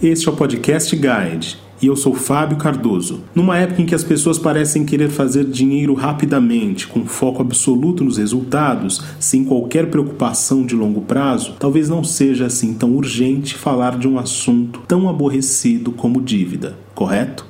Este é o Podcast Guide e eu sou Fábio Cardoso. Numa época em que as pessoas parecem querer fazer dinheiro rapidamente, com foco absoluto nos resultados, sem qualquer preocupação de longo prazo, talvez não seja assim tão urgente falar de um assunto tão aborrecido como dívida, correto?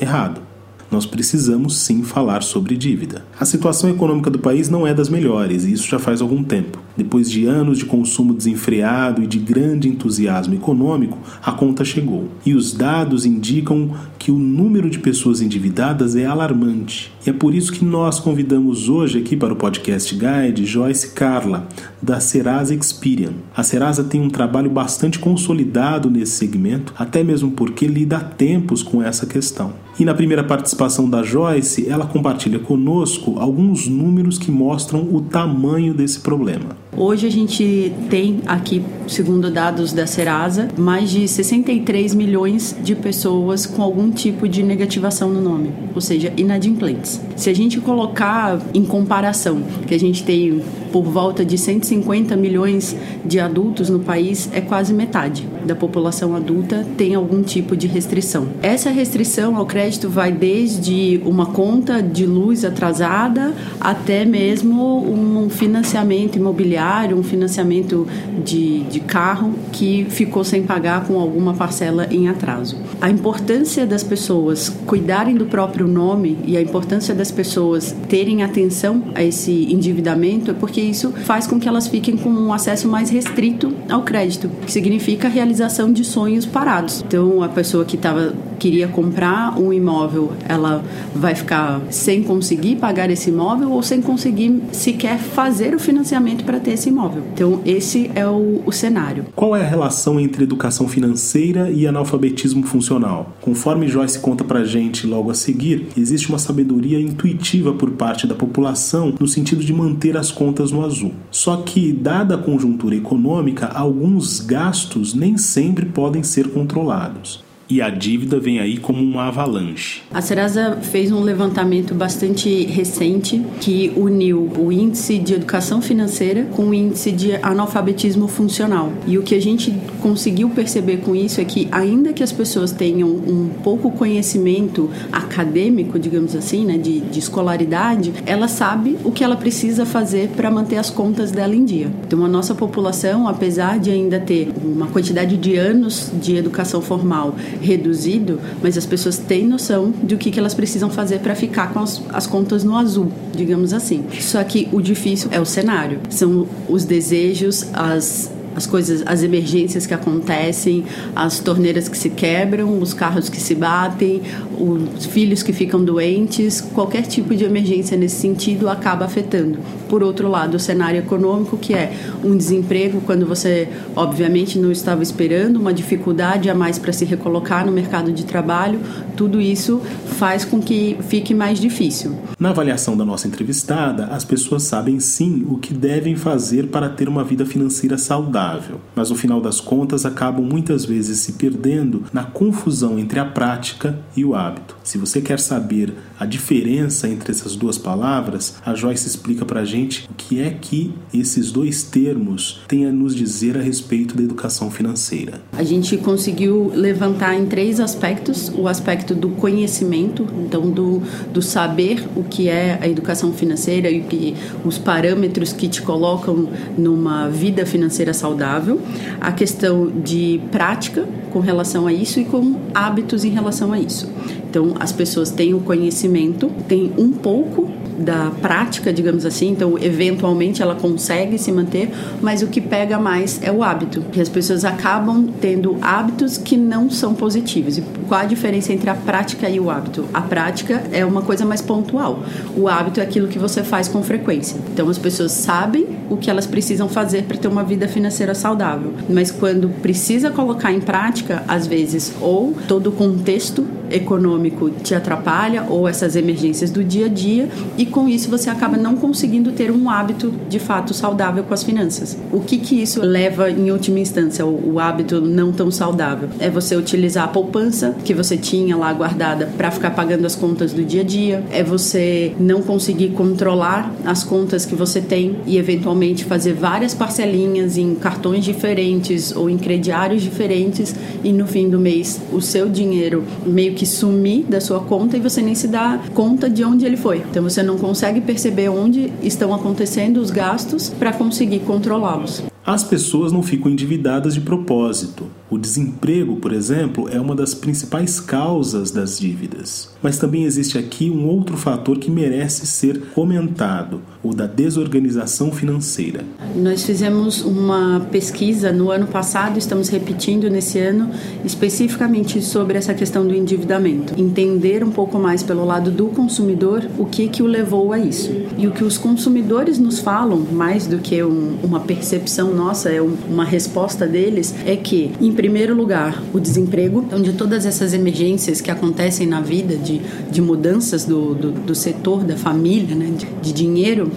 Errado nós precisamos sim falar sobre dívida. A situação econômica do país não é das melhores, e isso já faz algum tempo. Depois de anos de consumo desenfreado e de grande entusiasmo econômico, a conta chegou. E os dados indicam que o número de pessoas endividadas é alarmante. E é por isso que nós convidamos hoje aqui para o podcast Guide Joyce Carla, da Serasa Experian. A Serasa tem um trabalho bastante consolidado nesse segmento, até mesmo porque lida há tempos com essa questão. E na primeira participação da Joyce, ela compartilha conosco alguns números que mostram o tamanho desse problema. Hoje a gente tem aqui, segundo dados da Serasa, mais de 63 milhões de pessoas com algum tipo de negativação no nome, ou seja, inadimplentes. Se a gente colocar em comparação, que a gente tem por volta de 150 milhões de adultos no país, é quase metade da população adulta tem algum tipo de restrição. Essa restrição ao crédito vai desde uma conta de luz atrasada até mesmo um financiamento imobiliário, um financiamento de, de carro que ficou sem pagar com alguma parcela em atraso. A importância das pessoas cuidarem do próprio nome e a importância das pessoas terem atenção a esse endividamento é porque isso faz com que elas fiquem com um acesso mais restrito ao crédito, que significa realização de sonhos parados. Então, a pessoa que estava queria comprar um imóvel, ela vai ficar sem conseguir pagar esse imóvel ou sem conseguir sequer fazer o financiamento para ter esse imóvel. Então, esse é o, o cenário. Qual é a relação entre educação financeira e analfabetismo funcional? Conforme Joyce conta para gente logo a seguir, existe uma sabedoria intuitiva por parte da população no sentido de manter as contas no azul. Só que, dada a conjuntura econômica, alguns gastos nem sempre podem ser controlados e a dívida vem aí como uma avalanche. A Serasa fez um levantamento bastante recente que uniu o índice de educação financeira com o índice de analfabetismo funcional. E o que a gente conseguiu perceber com isso é que, ainda que as pessoas tenham um pouco conhecimento acadêmico, digamos assim, né, de, de escolaridade, ela sabe o que ela precisa fazer para manter as contas dela em dia. Então, a nossa população, apesar de ainda ter uma quantidade de anos de educação formal reduzido, mas as pessoas têm noção do que, que elas precisam fazer para ficar com as, as contas no azul, digamos assim. Só que o difícil é o cenário, são os desejos, as as coisas, as emergências que acontecem, as torneiras que se quebram, os carros que se batem, os filhos que ficam doentes, qualquer tipo de emergência nesse sentido acaba afetando. Por outro lado, o cenário econômico, que é um desemprego quando você, obviamente, não estava esperando, uma dificuldade a mais para se recolocar no mercado de trabalho, tudo isso faz com que fique mais difícil. Na avaliação da nossa entrevistada, as pessoas sabem sim o que devem fazer para ter uma vida financeira saudável mas no final das contas acabam muitas vezes se perdendo na confusão entre a prática e o hábito. Se você quer saber a diferença entre essas duas palavras, a Joyce explica para a gente o que é que esses dois termos têm a nos dizer a respeito da educação financeira. A gente conseguiu levantar em três aspectos: o aspecto do conhecimento, então do, do saber o que é a educação financeira e que, os parâmetros que te colocam numa vida financeira saudável, a questão de prática com relação a isso e com hábitos em relação a isso. Então, as pessoas têm o conhecimento, têm um pouco da prática, digamos assim, então eventualmente ela consegue se manter, mas o que pega mais é o hábito, que as pessoas acabam tendo hábitos que não são positivos. E qual a diferença entre a prática e o hábito? A prática é uma coisa mais pontual, o hábito é aquilo que você faz com frequência. Então as pessoas sabem o que elas precisam fazer para ter uma vida financeira saudável, mas quando precisa colocar em prática, às vezes ou todo o contexto econômico te atrapalha ou essas emergências do dia a dia e com isso você acaba não conseguindo ter um hábito de fato saudável com as finanças. O que que isso leva em última instância o, o hábito não tão saudável? É você utilizar a poupança que você tinha lá guardada para ficar pagando as contas do dia a dia, é você não conseguir controlar as contas que você tem e eventualmente fazer várias parcelinhas em cartões diferentes ou em crediários diferentes e no fim do mês o seu dinheiro meio que sumir da sua conta e você nem se dá conta de onde ele foi. Então você não consegue perceber onde estão acontecendo os gastos para conseguir controlá-los. As pessoas não ficam endividadas de propósito. O desemprego, por exemplo, é uma das principais causas das dívidas. Mas também existe aqui um outro fator que merece ser comentado: o da desorganização financeira. Nós fizemos uma pesquisa no ano passado, estamos repetindo nesse ano, especificamente sobre essa questão do endividamento. Entender um pouco mais pelo lado do consumidor o que, que o levou a isso. E o que os consumidores nos falam, mais do que um, uma percepção nossa, é um, uma resposta deles, é que, primeiro lugar, o desemprego, onde então, todas essas emergências que acontecem na vida, de, de mudanças do, do, do setor, da família, né, de, de dinheiro,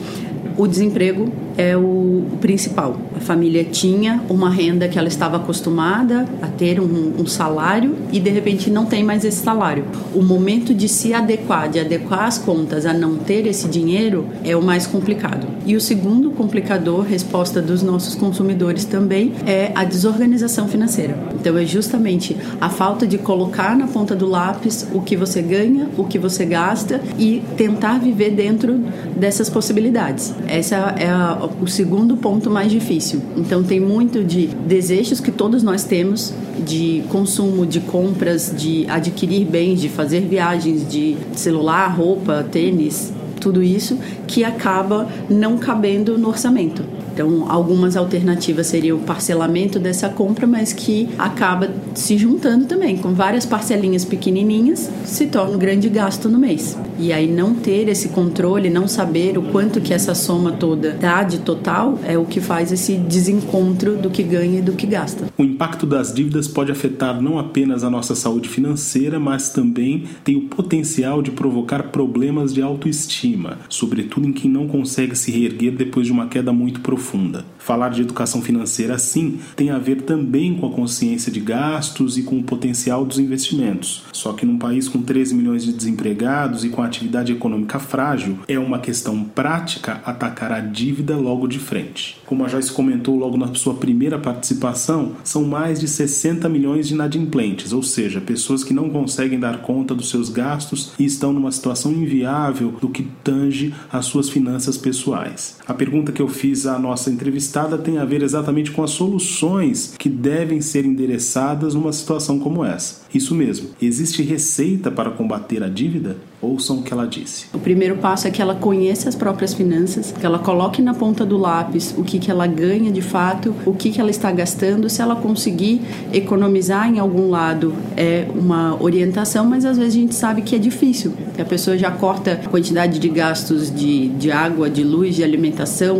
o desemprego é o principal. A família tinha uma renda que ela estava acostumada a ter um, um, salário e de repente não tem mais esse salário. O momento de se adequar, de adequar as contas a não ter esse dinheiro é o mais complicado. E o segundo complicador, resposta dos nossos consumidores também, é a desorganização financeira. Então é justamente a falta de colocar na ponta do lápis o que você ganha, o que você gasta e tentar viver dentro dessas possibilidades. Essa é a o segundo ponto mais difícil. Então tem muito de desejos que todos nós temos de consumo, de compras, de adquirir bens, de fazer viagens, de celular, roupa, tênis, tudo isso que acaba não cabendo no orçamento. Então, algumas alternativas seriam o parcelamento dessa compra, mas que acaba se juntando também com várias parcelinhas pequenininhas, se torna um grande gasto no mês. E aí não ter esse controle, não saber o quanto que essa soma toda dá de total, é o que faz esse desencontro do que ganha e do que gasta. O impacto das dívidas pode afetar não apenas a nossa saúde financeira, mas também tem o potencial de provocar problemas de autoestima, sobretudo em quem não consegue se reerguer depois de uma queda muito profunda. Falar de educação financeira assim tem a ver também com a consciência de gastos e com o potencial dos investimentos. Só que num país com 13 milhões de desempregados e com a atividade econômica frágil, é uma questão prática atacar a dívida logo de frente. Como a Joyce comentou logo na sua primeira participação, são mais de 60 milhões de inadimplentes, ou seja, pessoas que não conseguem dar conta dos seus gastos e estão numa situação inviável do que tange as suas finanças pessoais. A pergunta que eu fiz à nossa entrevistada tem a ver exatamente com as soluções que devem ser endereçadas numa situação como essa. Isso mesmo, existe receita para combater a dívida? Ouçam o que ela disse. O primeiro passo é que ela conheça as próprias finanças, que ela coloque na ponta do lápis o que, que ela ganha de fato, o que, que ela está gastando. Se ela conseguir economizar em algum lado, é uma orientação, mas às vezes a gente sabe que é difícil. Que a pessoa já corta a quantidade de gastos de, de água, de luz, de alimentação,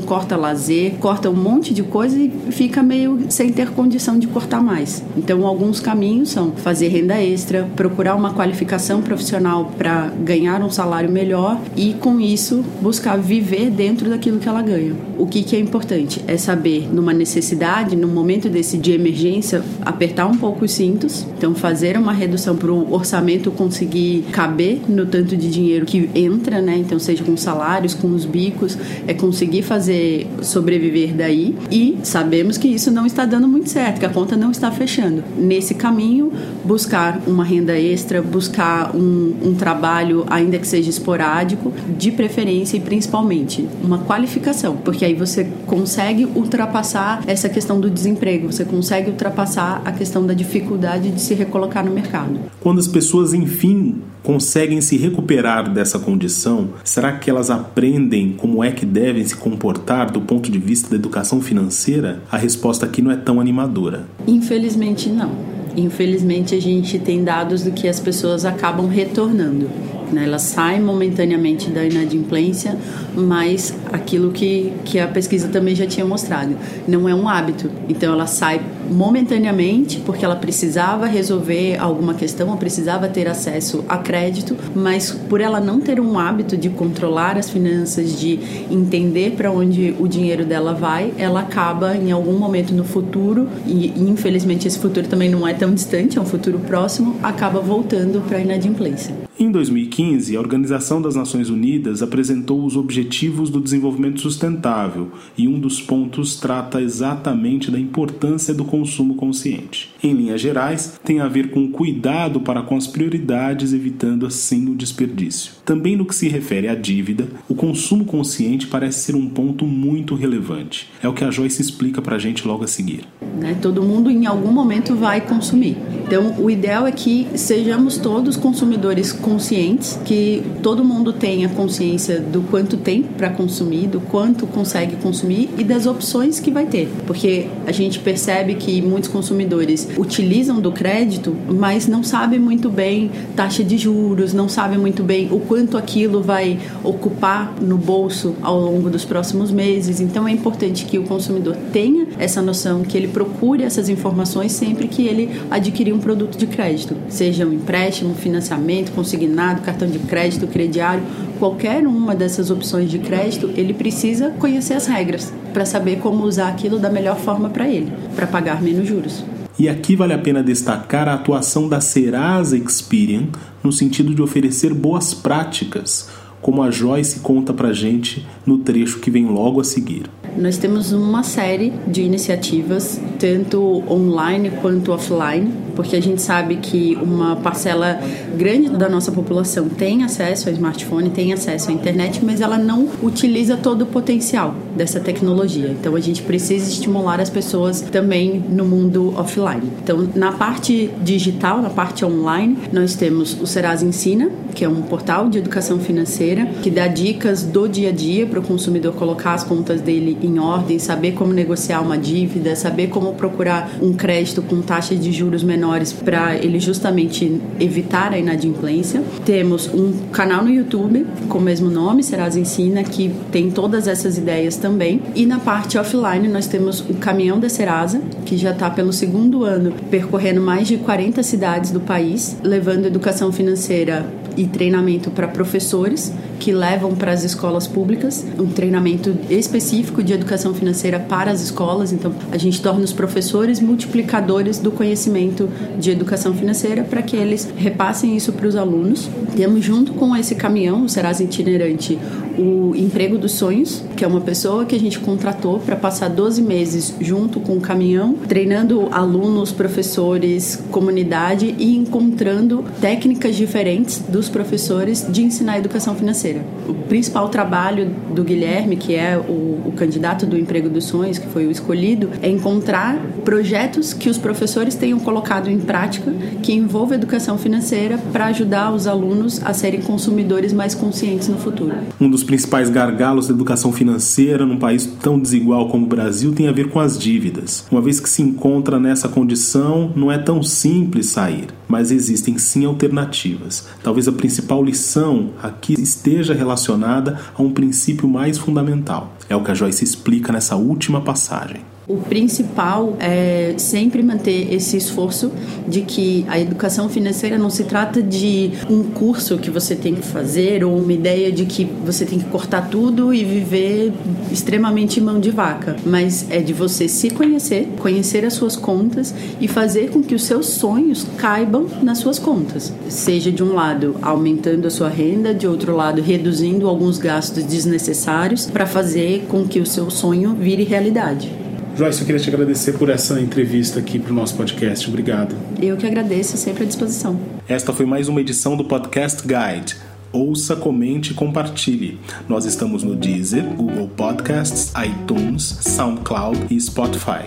corta lazer, corta um monte de coisa e fica meio sem ter condição de cortar mais. Então, alguns caminhos são fazer renda extra, procurar uma qualificação profissional para ganhar um salário melhor e, com isso, buscar viver dentro daquilo que ela ganha. O que, que é importante é saber, numa necessidade, num momento desse de emergência, apertar um pouco os cintos, então fazer uma redução para o orçamento conseguir caber no tanto de dinheiro que entra, né? Então, seja com salários, com os bicos, é conseguir fazer sobreviver daí aí e sabemos que isso não está dando muito certo, que a conta não está fechando. Nesse caminho, buscar uma renda extra, buscar um, um trabalho, ainda que seja esporádico, de preferência e principalmente uma qualificação, porque aí você consegue ultrapassar essa questão do desemprego, você consegue ultrapassar a questão da dificuldade de se recolocar no mercado. Quando as pessoas, enfim, conseguem se recuperar dessa condição, será que elas aprendem como é que devem se comportar do ponto de vista da educação financeira? A resposta aqui não é tão animadora. Infelizmente, não. Infelizmente, a gente tem dados do que as pessoas acabam retornando. Né? Ela sai momentaneamente da inadimplência, mas aquilo que, que a pesquisa também já tinha mostrado, não é um hábito. Então ela sai momentaneamente porque ela precisava resolver alguma questão ou precisava ter acesso a crédito, mas por ela não ter um hábito de controlar as finanças, de entender para onde o dinheiro dela vai, ela acaba em algum momento no futuro e, infelizmente esse futuro também não é tão distante, é um futuro próximo, acaba voltando para a inadimplência. Em 2015, a Organização das Nações Unidas apresentou os Objetivos do Desenvolvimento Sustentável e um dos pontos trata exatamente da importância do consumo consciente. Em linhas gerais, tem a ver com cuidado para com as prioridades, evitando assim o desperdício. Também no que se refere à dívida, o consumo consciente parece ser um ponto muito relevante. É o que a Joyce explica para a gente logo a seguir. Né? Todo mundo em algum momento vai consumir. Então, o ideal é que sejamos todos consumidores conscientes, que todo mundo tenha consciência do quanto tem para consumir, do quanto consegue consumir e das opções que vai ter. Porque a gente percebe que muitos consumidores utilizam do crédito, mas não sabem muito bem taxa de juros, não sabem muito bem o quanto aquilo vai ocupar no bolso ao longo dos próximos meses. Então, é importante que o consumidor tenha essa noção, que ele procure essas informações sempre que ele adquirir um produto de crédito, seja um empréstimo, financiamento, consignado, cartão de crédito, crediário, qualquer uma dessas opções de crédito, ele precisa conhecer as regras para saber como usar aquilo da melhor forma para ele, para pagar menos juros. E aqui vale a pena destacar a atuação da Serasa Experian no sentido de oferecer boas práticas, como a Joyce conta pra gente no trecho que vem logo a seguir. Nós temos uma série de iniciativas, tanto online quanto offline, porque a gente sabe que uma parcela grande da nossa população tem acesso ao smartphone, tem acesso à internet, mas ela não utiliza todo o potencial dessa tecnologia. Então a gente precisa estimular as pessoas também no mundo offline. Então, na parte digital, na parte online, nós temos o Serasa Ensina, que é um portal de educação financeira que dá dicas do dia a dia para o consumidor colocar as contas dele em ordem, saber como negociar uma dívida, saber como procurar um crédito com taxa de juros menores para ele justamente evitar a inadimplência. Temos um canal no YouTube com o mesmo nome, Serasa Ensina, que tem todas essas ideias também. E na parte offline nós temos o Caminhão da Serasa, que já está pelo segundo ano percorrendo mais de 40 cidades do país, levando educação financeira e treinamento para professores que levam para as escolas públicas, um treinamento específico de educação financeira para as escolas. Então, a gente torna os professores multiplicadores do conhecimento de educação financeira para que eles repassem isso para os alunos. Temos junto com esse caminhão, o Serasa Itinerante, o Emprego dos Sonhos, que é uma pessoa que a gente contratou para passar 12 meses junto com o caminhão, treinando alunos, professores, comunidade e encontrando técnicas diferentes dos professores de ensinar educação financeira. O principal trabalho do Guilherme, que é o, o candidato do Emprego dos Sonhos, que foi o escolhido, é encontrar projetos que os professores tenham colocado em prática que envolvam educação financeira para ajudar os alunos a serem consumidores mais conscientes no futuro. Um dos principais gargalos da educação financeira num país tão desigual como o Brasil tem a ver com as dívidas. Uma vez que se encontra nessa condição, não é tão simples sair, mas existem sim alternativas. Talvez a principal lição aqui esteja relacionada a um princípio mais fundamental. É o que a Joyce explica nessa última passagem. O principal é sempre manter esse esforço de que a educação financeira não se trata de um curso que você tem que fazer ou uma ideia de que você tem que cortar tudo e viver extremamente mão de vaca, mas é de você se conhecer, conhecer as suas contas e fazer com que os seus sonhos caibam nas suas contas. Seja de um lado aumentando a sua renda, de outro lado reduzindo alguns gastos desnecessários para fazer com que o seu sonho vire realidade. Joyce, eu queria te agradecer por essa entrevista aqui para o nosso podcast. Obrigado. Eu que agradeço, sempre à disposição. Esta foi mais uma edição do Podcast Guide. Ouça, comente e compartilhe. Nós estamos no Deezer, Google Podcasts, iTunes, SoundCloud e Spotify.